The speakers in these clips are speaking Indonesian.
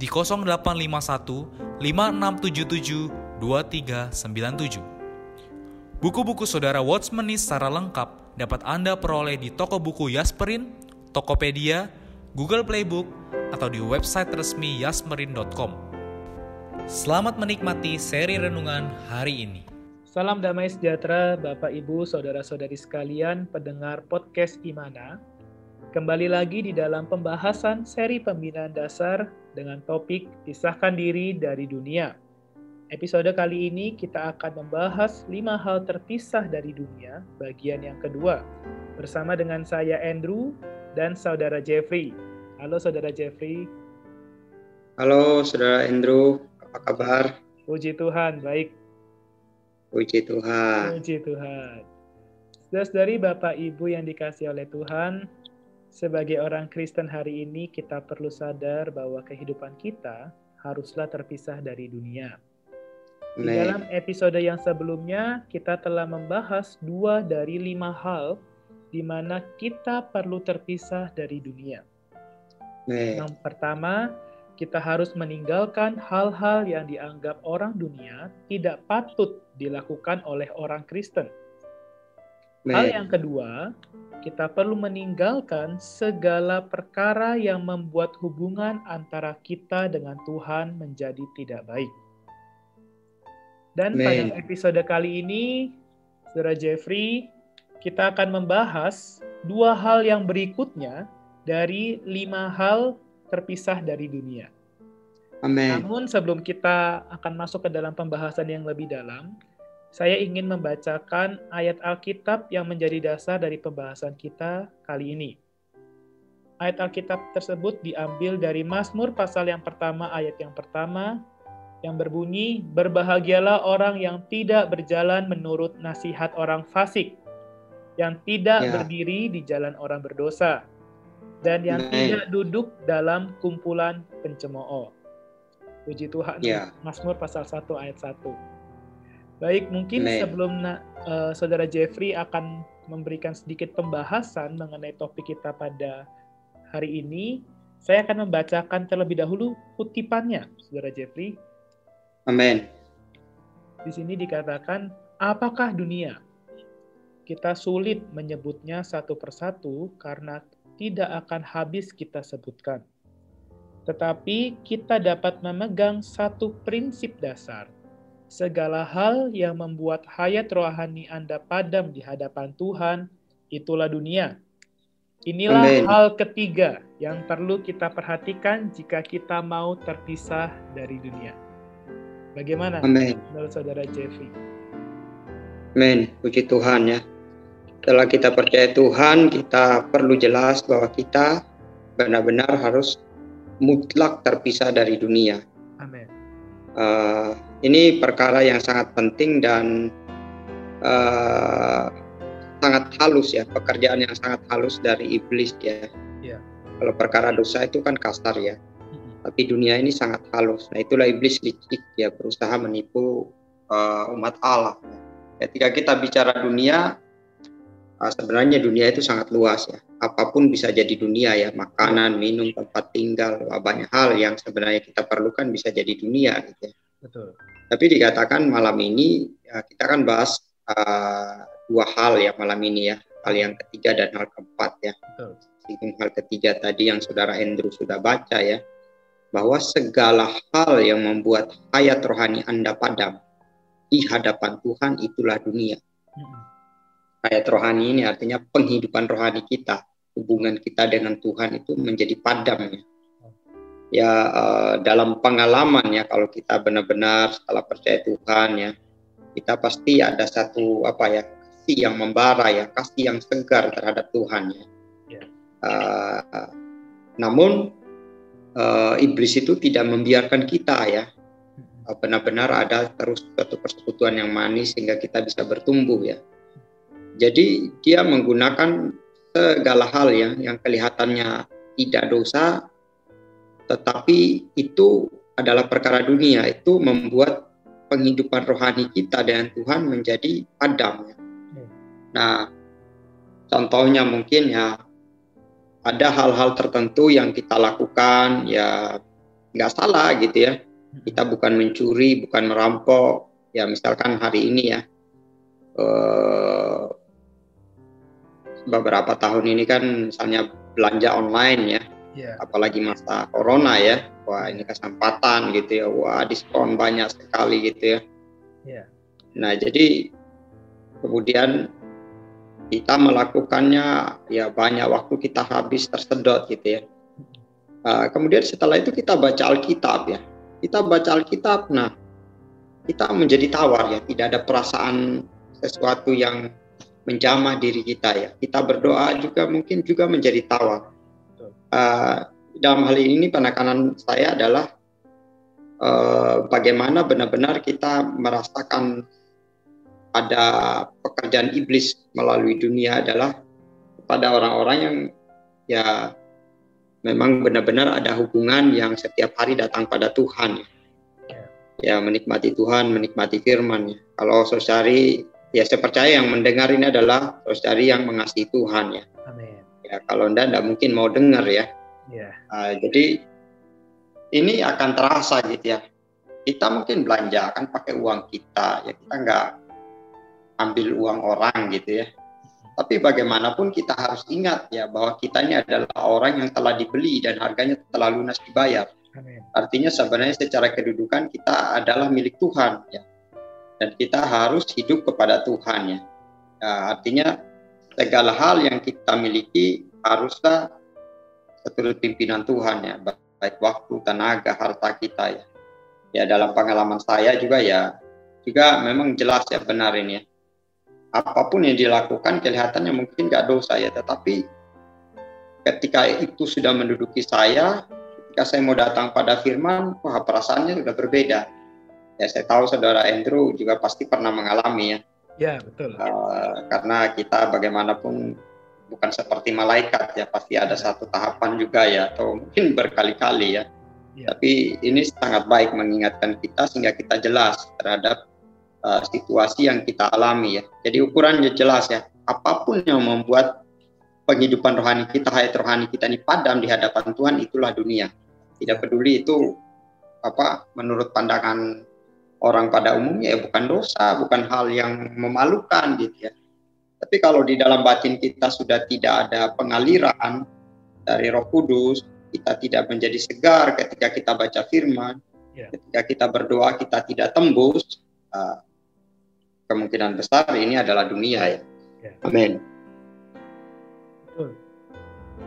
di 0851 5677 2397. Buku-buku saudara Watchmeni secara lengkap dapat Anda peroleh di toko buku Yasmerin, Tokopedia, Google Playbook, atau di website resmi yasmerin.com. Selamat menikmati seri renungan hari ini. Salam damai sejahtera Bapak Ibu Saudara-saudari sekalian pendengar podcast Imana. Kembali lagi di dalam pembahasan seri pembinaan dasar dengan topik pisahkan diri dari dunia. Episode kali ini kita akan membahas lima hal terpisah dari dunia bagian yang kedua bersama dengan saya Andrew dan saudara Jeffrey. Halo saudara Jeffrey. Halo saudara Andrew, apa kabar? Puji Tuhan, baik. Puji Tuhan. Puji Tuhan. Saudara-saudari Bapak Ibu yang dikasih oleh Tuhan, sebagai orang Kristen hari ini, kita perlu sadar bahwa kehidupan kita haruslah terpisah dari dunia. Di dalam episode yang sebelumnya, kita telah membahas dua dari lima hal di mana kita perlu terpisah dari dunia. Nih. Yang pertama, kita harus meninggalkan hal-hal yang dianggap orang dunia tidak patut dilakukan oleh orang Kristen. Hal yang kedua, kita perlu meninggalkan segala perkara yang membuat hubungan antara kita dengan Tuhan menjadi tidak baik. Dan pada episode kali ini, Saudara Jeffrey, kita akan membahas dua hal yang berikutnya dari lima hal terpisah dari dunia. Amin. Namun sebelum kita akan masuk ke dalam pembahasan yang lebih dalam, saya ingin membacakan ayat Alkitab yang menjadi dasar dari pembahasan kita kali ini. Ayat Alkitab tersebut diambil dari Mazmur pasal yang pertama ayat yang pertama yang berbunyi, Berbahagialah orang yang tidak berjalan menurut nasihat orang fasik, yang tidak ya. berdiri di jalan orang berdosa, dan yang tidak duduk dalam kumpulan pencemooh. Puji Tuhan, ya. Mazmur pasal 1 ayat 1. Baik, mungkin Nih. sebelum uh, saudara Jeffrey akan memberikan sedikit pembahasan mengenai topik kita pada hari ini, saya akan membacakan terlebih dahulu kutipannya, saudara Jeffrey. Amin. Di sini dikatakan, apakah dunia? Kita sulit menyebutnya satu persatu karena tidak akan habis kita sebutkan. Tetapi kita dapat memegang satu prinsip dasar – segala hal yang membuat hayat rohani Anda padam di hadapan Tuhan, itulah dunia. Inilah Amen. hal ketiga yang perlu kita perhatikan jika kita mau terpisah dari dunia. Bagaimana Amen. menurut saudara Jeffrey? Amin. Puji Tuhan ya. Setelah kita percaya Tuhan, kita perlu jelas bahwa kita benar-benar harus mutlak terpisah dari dunia. Amin. Uh, ini perkara yang sangat penting dan uh, sangat halus ya, pekerjaan yang sangat halus dari iblis ya. Yeah. Kalau perkara dosa itu kan kasar ya, tapi dunia ini sangat halus. Nah itulah iblis licik ya, berusaha menipu uh, umat Allah. Ketika kita bicara dunia, uh, sebenarnya dunia itu sangat luas ya. Apa pun bisa jadi dunia ya, makanan, minum, tempat tinggal, banyak hal yang sebenarnya kita perlukan bisa jadi dunia gitu ya. Betul. Tapi dikatakan malam ini ya, kita akan bahas uh, dua hal ya malam ini ya. Hal yang ketiga dan hal keempat ya. Betul. Hal ketiga tadi yang saudara Andrew sudah baca ya. bahwa segala hal yang membuat hayat rohani Anda padam di hadapan Tuhan itulah dunia. Hayat rohani ini artinya penghidupan rohani kita, hubungan kita dengan Tuhan itu menjadi padam ya. Ya uh, dalam pengalaman ya kalau kita benar-benar setelah percaya Tuhan ya, kita pasti ada satu apa ya kasih yang membara ya, kasih yang segar terhadap Tuhan ya. Uh, namun uh, iblis itu tidak membiarkan kita ya uh, benar-benar ada terus suatu persekutuan yang manis sehingga kita bisa bertumbuh ya. Jadi dia menggunakan segala hal ya yang kelihatannya tidak dosa tetapi itu adalah perkara dunia. Itu membuat penghidupan rohani kita dengan Tuhan menjadi padam. Ya. Nah, contohnya mungkin ya ada hal-hal tertentu yang kita lakukan ya nggak salah gitu ya. Kita bukan mencuri bukan merampok. Ya misalkan hari ini ya eh, beberapa tahun ini kan misalnya belanja online ya yeah. apalagi masa corona ya wah ini kesempatan gitu ya wah diskon banyak sekali gitu ya yeah. nah jadi kemudian kita melakukannya ya banyak waktu kita habis tersedot gitu ya. Uh, kemudian setelah itu kita baca Alkitab ya. Kita baca Alkitab, nah kita menjadi tawar ya. Tidak ada perasaan sesuatu yang menjamah diri kita ya. Kita berdoa juga mungkin juga menjadi tawar. Uh, dalam hal ini penekanan saya adalah uh, bagaimana benar-benar kita merasakan ada pekerjaan iblis melalui dunia adalah kepada orang-orang yang ya memang benar-benar ada hubungan yang setiap hari datang pada Tuhan. Ya, ya menikmati Tuhan menikmati firman. Ya kalau saudari ya saya percaya yang mendengar ini adalah saudari yang mengasihi Tuhan ya. Amin. Ya kalau anda tidak mungkin mau dengar ya, ya. Uh, jadi ini akan terasa gitu ya kita mungkin belanja kan pakai uang kita ya kita nggak ambil uang orang gitu ya. Tapi bagaimanapun kita harus ingat ya bahwa kita ini adalah orang yang telah dibeli dan harganya telah lunas dibayar. Amin. Artinya sebenarnya secara kedudukan kita adalah milik Tuhan ya. Dan kita harus hidup kepada Tuhan ya. ya artinya segala hal yang kita miliki haruslah seturut pimpinan Tuhan ya, baik waktu, tenaga, harta kita ya. Ya dalam pengalaman saya juga ya juga memang jelas ya benar ini ya apa pun yang dilakukan kelihatannya mungkin nggak dosa ya, tetapi ketika itu sudah menduduki saya, ketika saya mau datang pada firman, wah perasaannya sudah berbeda. Ya saya tahu saudara Andrew juga pasti pernah mengalami ya. Ya betul. Uh, karena kita bagaimanapun bukan seperti malaikat ya, pasti ada satu tahapan juga ya, atau mungkin berkali-kali ya. ya. Tapi ini sangat baik mengingatkan kita sehingga kita jelas terhadap uh, situasi yang kita alami ya. Jadi ukurannya jelas ya. Apa pun yang membuat penghidupan rohani kita, hayat rohani kita ini padam di hadapan Tuhan, itulah dunia. Tidak peduli itu apa menurut pandangan orang pada umumnya ya bukan dosa, bukan hal yang memalukan gitu ya. Tapi kalau di dalam batin kita sudah tidak ada pengaliran dari Roh Kudus, kita tidak menjadi segar ketika kita baca firman, yeah. ketika kita berdoa kita tidak tembus, uh, kemungkinan besar ini adalah dunia ya. ya. Amin. Betul.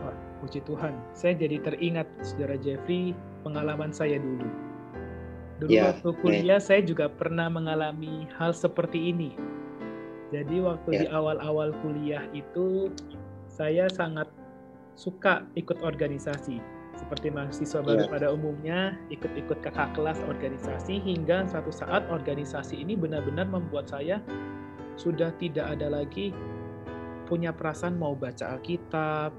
Wah, puji Tuhan. Saya jadi teringat saudara Jeffrey pengalaman saya dulu. Dulu ya, waktu kuliah ya. saya juga pernah mengalami hal seperti ini. Jadi waktu ya. di awal-awal kuliah itu saya sangat suka ikut organisasi seperti mahasiswa baru yeah. pada umumnya ikut-ikut kakak kelas organisasi hingga satu saat organisasi ini benar-benar membuat saya sudah tidak ada lagi punya perasaan mau baca Alkitab,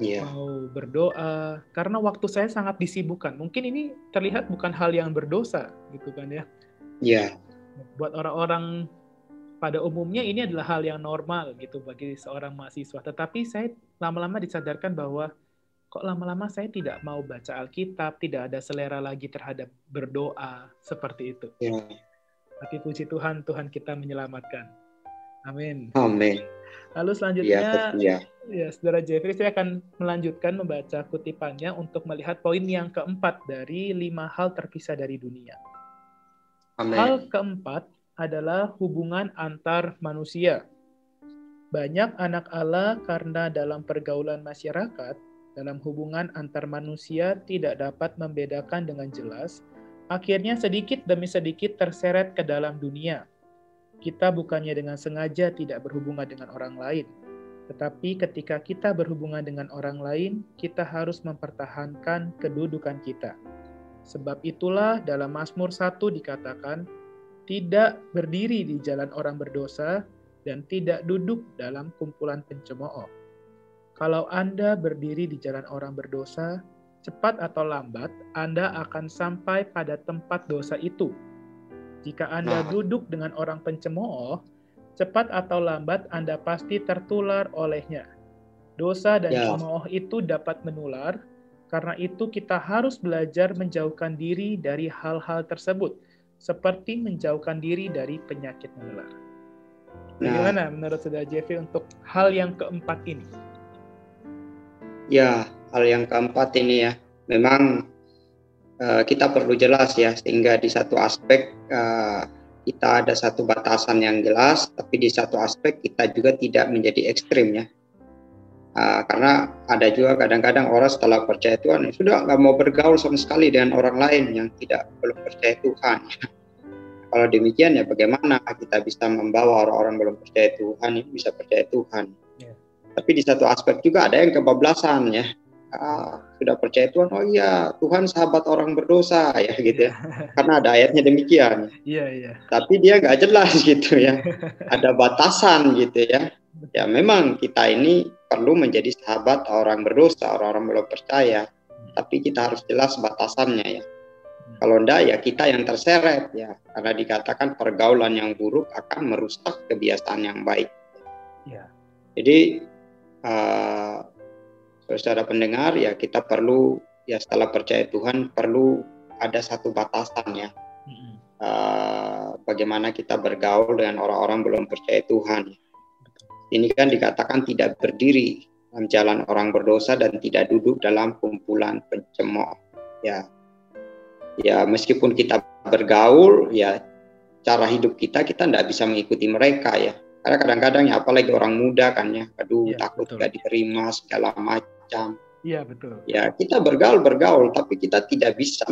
yeah. mau berdoa karena waktu saya sangat disibukkan. Mungkin ini terlihat bukan hal yang berdosa gitu kan ya. Iya. Yeah. Buat orang-orang pada umumnya ini adalah hal yang normal gitu bagi seorang mahasiswa. Tetapi saya lama-lama disadarkan bahwa kok lama-lama saya tidak mau baca Alkitab, tidak ada selera lagi terhadap berdoa seperti itu. Ya. Tapi puji Tuhan, Tuhan kita menyelamatkan. Amin. Amin. Lalu selanjutnya, ya, ya, saudara Jeffrey, saya akan melanjutkan membaca kutipannya untuk melihat poin yang keempat dari lima hal terpisah dari dunia. Amen. Hal keempat adalah hubungan antar manusia. Banyak anak Allah karena dalam pergaulan masyarakat, dalam hubungan antar manusia tidak dapat membedakan dengan jelas, akhirnya sedikit demi sedikit terseret ke dalam dunia kita bukannya dengan sengaja tidak berhubungan dengan orang lain, tetapi ketika kita berhubungan dengan orang lain, kita harus mempertahankan kedudukan kita. Sebab itulah dalam Mazmur 1 dikatakan, tidak berdiri di jalan orang berdosa dan tidak duduk dalam kumpulan pencemooh. Kalau Anda berdiri di jalan orang berdosa, cepat atau lambat Anda akan sampai pada tempat dosa itu jika Anda nah. duduk dengan orang pencemooh, cepat atau lambat Anda pasti tertular olehnya. Dosa dan ya. cemooh itu dapat menular, karena itu kita harus belajar menjauhkan diri dari hal-hal tersebut, seperti menjauhkan diri dari penyakit menular. Nah. Bagaimana menurut Saudara Jeffrey untuk hal yang keempat ini? Ya, hal yang keempat ini ya, memang Eh, kita perlu jelas ya sehingga di satu aspek uh, kita ada satu batasan yang jelas tapi di satu aspek kita juga tidak menjadi ekstrim ya. Uh, karena ada juga kadang-kadang orang setelah percaya Tuhan ya sudah nggak mau bergaul sama sekali dengan orang lain yang tidak belum percaya Tuhan. Kalau demikian ya bagaimana kita bisa membawa orang-orang belum percaya Tuhan ini bisa percaya Tuhan. Yeah. tapi di satu aspek juga ada yang kebablasan ya ah, sudah percaya Tuhan, oh iya Tuhan sahabat orang berdosa ya gitu ya, karena ada ayatnya demikian. Iya iya. Tapi dia nggak jelas gitu ya, ada batasan gitu ya. Ya memang kita ini perlu menjadi sahabat orang berdosa, orang-orang belum percaya, tapi kita harus jelas batasannya ya. Kalau enggak ya kita yang terseret ya, karena dikatakan pergaulan yang buruk akan merusak kebiasaan yang baik. Ya. Jadi uh, saudara pendengar ya kita perlu ya setelah percaya Tuhan perlu ada satu batasan ya. Hmm. uh, bagaimana kita bergaul dengan orang-orang belum percaya Tuhan. Ini kan dikatakan tidak berdiri dalam jalan orang berdosa dan tidak duduk dalam kumpulan pencemooh. Ya ya meskipun kita bergaul ya cara hidup kita kita tidak bisa mengikuti mereka ya karena kadang-kadang ya apalagi orang muda kan ya aduh ya, takut nggak diterima segala macam. Iya betul. Ya kita bergaul bergaul, tapi kita tidak bisa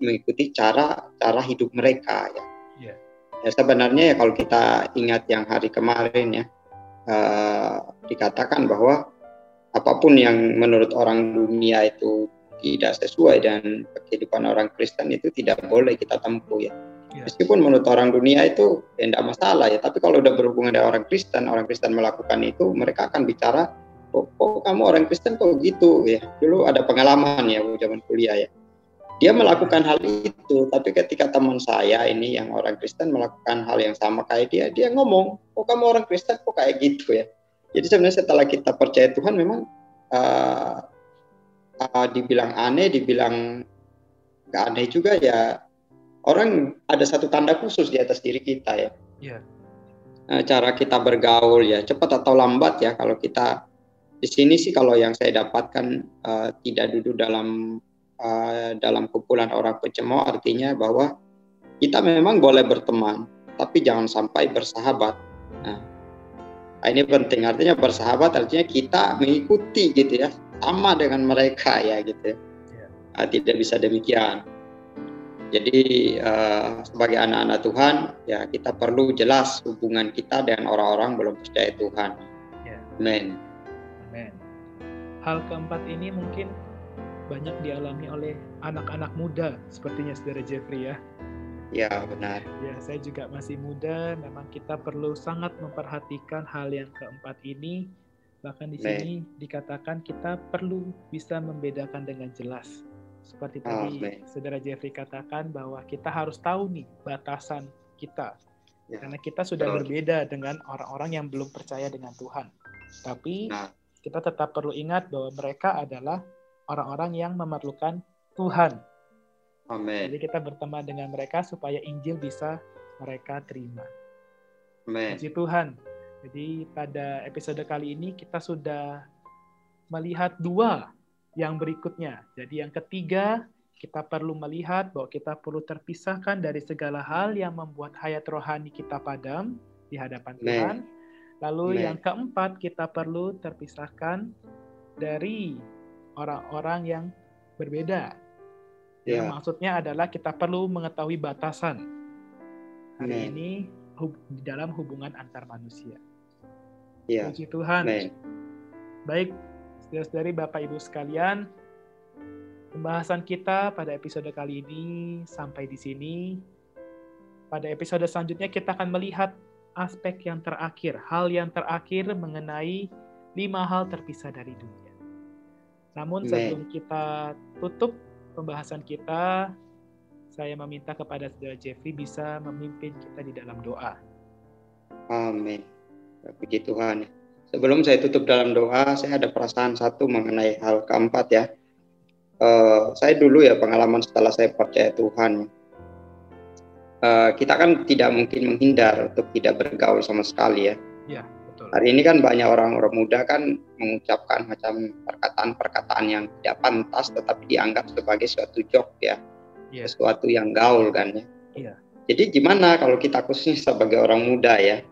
mengikuti cara cara hidup mereka ya. Iya. Ya sebenarnya ya kalau kita ingat yang hari kemarin ya uh, dikatakan bahwa apa pun yang menurut orang dunia itu tidak sesuai dan kehidupan orang Kristen itu tidak boleh kita tempuh ya. Ya. Meskipun menurut orang dunia itu ya tidak masalah ya, tapi kalau udah berhubungan dengan orang Kristen, orang Kristen melakukan itu, mereka akan bicara kok, kok kamu orang Kristen kok gitu? Ya dulu ada pengalaman ya zaman kuliah ya. Dia melakukan hal itu tapi ketika teman saya ini yang orang Kristen melakukan hal yang sama kayak dia dia ngomong kok kamu orang Kristen kok kayak gitu ya? Jadi sebenarnya setelah kita percaya Tuhan memang uh, uh, dibilang aneh dibilang nggak aneh juga ya orang ada satu tanda khusus di atas diri kita ya yeah. Nah, cara kita bergaul ya cepat atau lambat ya kalau kita di sini sih kalau yang saya dapatkan uh, tidak duduk dalam uh, dalam kumpulan orang pencemooh artinya bahwa kita memang boleh berteman tapi jangan sampai bersahabat. Nah, ini penting artinya bersahabat artinya kita mengikuti gitu ya sama dengan mereka ya gitu. Ya. Uh, tidak bisa demikian. Jadi uh, sebagai anak-anak Tuhan ya kita perlu jelas hubungan kita dengan orang-orang belum percaya Tuhan. Ya. Amin. Amen. Hal keempat ini mungkin banyak dialami oleh anak-anak muda sepertinya saudara Jeffrey ya. Ya benar. Ya saya juga masih muda. Memang kita perlu sangat memperhatikan hal yang keempat ini. Bahkan di sini dikatakan kita perlu bisa membedakan dengan jelas. Seperti tadi oh, saudara Jeffrey katakan bahwa kita harus tahu nih batasan kita. Ya. Karena kita sudah berbeda dengan orang-orang yang belum percaya dengan Tuhan. Tapi nah kita tetap perlu ingat bahwa mereka adalah orang-orang yang memerlukan Tuhan. Amin. Jadi kita berteman dengan mereka supaya Injil bisa mereka terima. Amin. Puji Tuhan. Jadi pada episode kali ini kita sudah melihat dua yang berikutnya. Jadi yang ketiga, kita perlu melihat bahwa kita perlu terpisahkan dari segala hal yang membuat hayat rohani kita padam di hadapan Tuhan. Lalu yang keempat, kita perlu terpisahkan dari orang-orang yang berbeda. Yeah. Yang maksudnya adalah kita perlu mengetahui batasan hari Amen. ini di dalam hubungan antar manusia. Yeah. Puji Tuhan. Baik, saudara-saudari Bapak Ibu sekalian, pembahasan kita pada episode kali ini sampai di sini. Pada episode selanjutnya kita akan melihat aspek yang terakhir, hal yang terakhir mengenai lima hal terpisah dari dunia. Namun sebelum kita tutup pembahasan kita, saya meminta kepada saudara Jeffrey bisa memimpin kita di dalam doa. Amin. Puji Tuhan. Sebelum saya tutup dalam doa, saya ada perasaan satu mengenai hal keempat ya. Uh, saya dulu ya pengalaman setelah saya percaya Tuhan. Uh, kita kan tidak mungkin menghindar untuk tidak bergaul sama sekali ya. Iya, betul. Hari ini kan banyak orang-orang muda kan mengucapkan macam perkataan-perkataan yang tidak pantas tetapi dianggap sebagai suatu joke ya. Yeah. Sesuatu yang gaul kan ya. Iya. Jadi gimana kalau kita khususnya sebagai orang muda ya?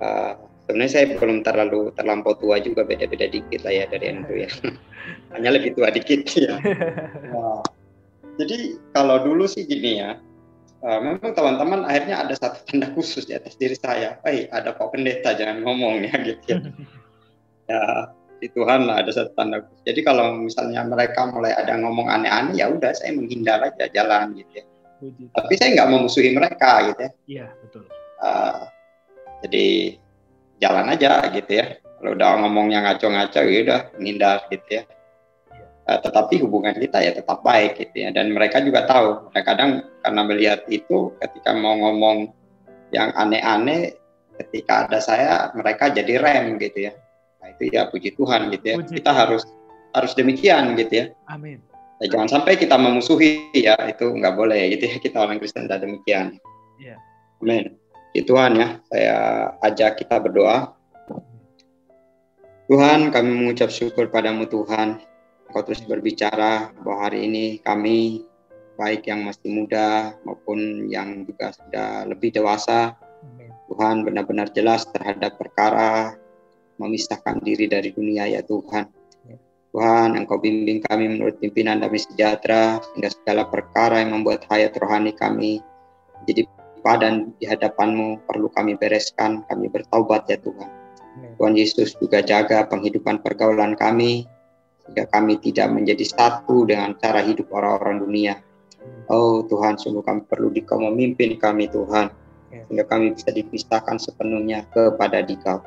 Uh, sebenarnya saya belum terlalu terlampau tua juga beda-beda dikit lah ya dari Andrew ya. Hanya lebih tua dikit ya. Nah, jadi kalau dulu sih gini ya uh, memang teman-teman akhirnya ada satu tanda khusus di atas diri saya. Eh ada Pak Pendeta jangan ngomong ya gitu ya. Ya di Tuhan lah ada satu tanda khusus. Jadi kalau misalnya mereka mulai ada ngomong aneh-aneh ya udah saya menghindar aja jalan gitu ya. Tapi saya nggak memusuhi mereka gitu ya. Iya betul. Uh, jadi jalan aja gitu ya. Kalau udah ngomongnya ngaco-ngaco ya udah menghindar gitu ya. Uh, tetapi hubungan kita ya tetap baik gitu ya. Dan mereka juga tahu kadang karena melihat itu ketika mau ngomong yang aneh-aneh ketika ada saya mereka jadi rem gitu ya. Nah itu ya puji Tuhan gitu ya. Puji kita harus harus demikian gitu ya. Amin. Ya, jangan sampai kita memusuhi ya itu nggak boleh gitu ya. Kita orang Kristen tidak demikian. Yeah. amin Tuhan ya, saya ajak kita berdoa. Tuhan, kami mengucap syukur padamu Tuhan. Kau terus berbicara bahwa hari ini kami, baik yang masih muda maupun yang juga sudah lebih dewasa, Tuhan benar-benar jelas terhadap perkara memisahkan diri dari dunia ya Tuhan. Ya. Tuhan, Engkau bimbing kami menurut pimpinan damai sejahtera, sehingga segala perkara yang membuat hayat rohani kami jadi dan di hadapanmu perlu kami bereskan, kami bertaubat ya Tuhan. Tuhan Yesus juga jaga penghidupan pergaulan kami, sehingga kami tidak menjadi satu dengan cara hidup orang-orang dunia. Oh Tuhan, sungguh kami perlu di Kau memimpin kami Tuhan, sehingga kami bisa dipisahkan sepenuhnya kepada Dikau.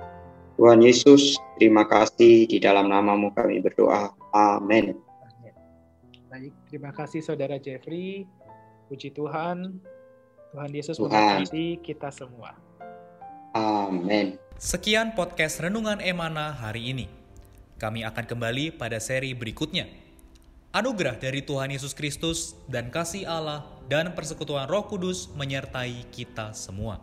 Tuhan Yesus, terima kasih di dalam namamu kami berdoa. Amin. Baik, terima kasih Saudara Jeffrey. Puji Tuhan, Tuhan Yesus memberkati kita semua. Amin. Sekian podcast Renungan Emana hari ini. Kami akan kembali pada seri berikutnya. Anugerah dari Tuhan Yesus Kristus dan kasih Allah dan persekutuan Roh Kudus menyertai kita semua.